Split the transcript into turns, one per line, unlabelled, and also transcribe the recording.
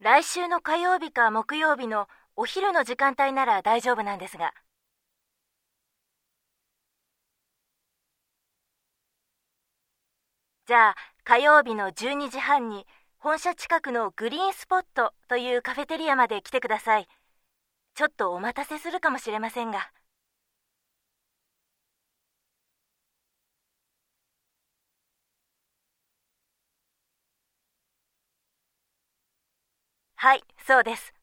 来週の火曜日か木曜日のお昼の時間帯なら大丈夫なんですが。じゃあ火曜日の12時半に本社近くのグリーンスポットというカフェテリアまで来てください。ちょっとお待たせするかもしれませんが。はい、そうです。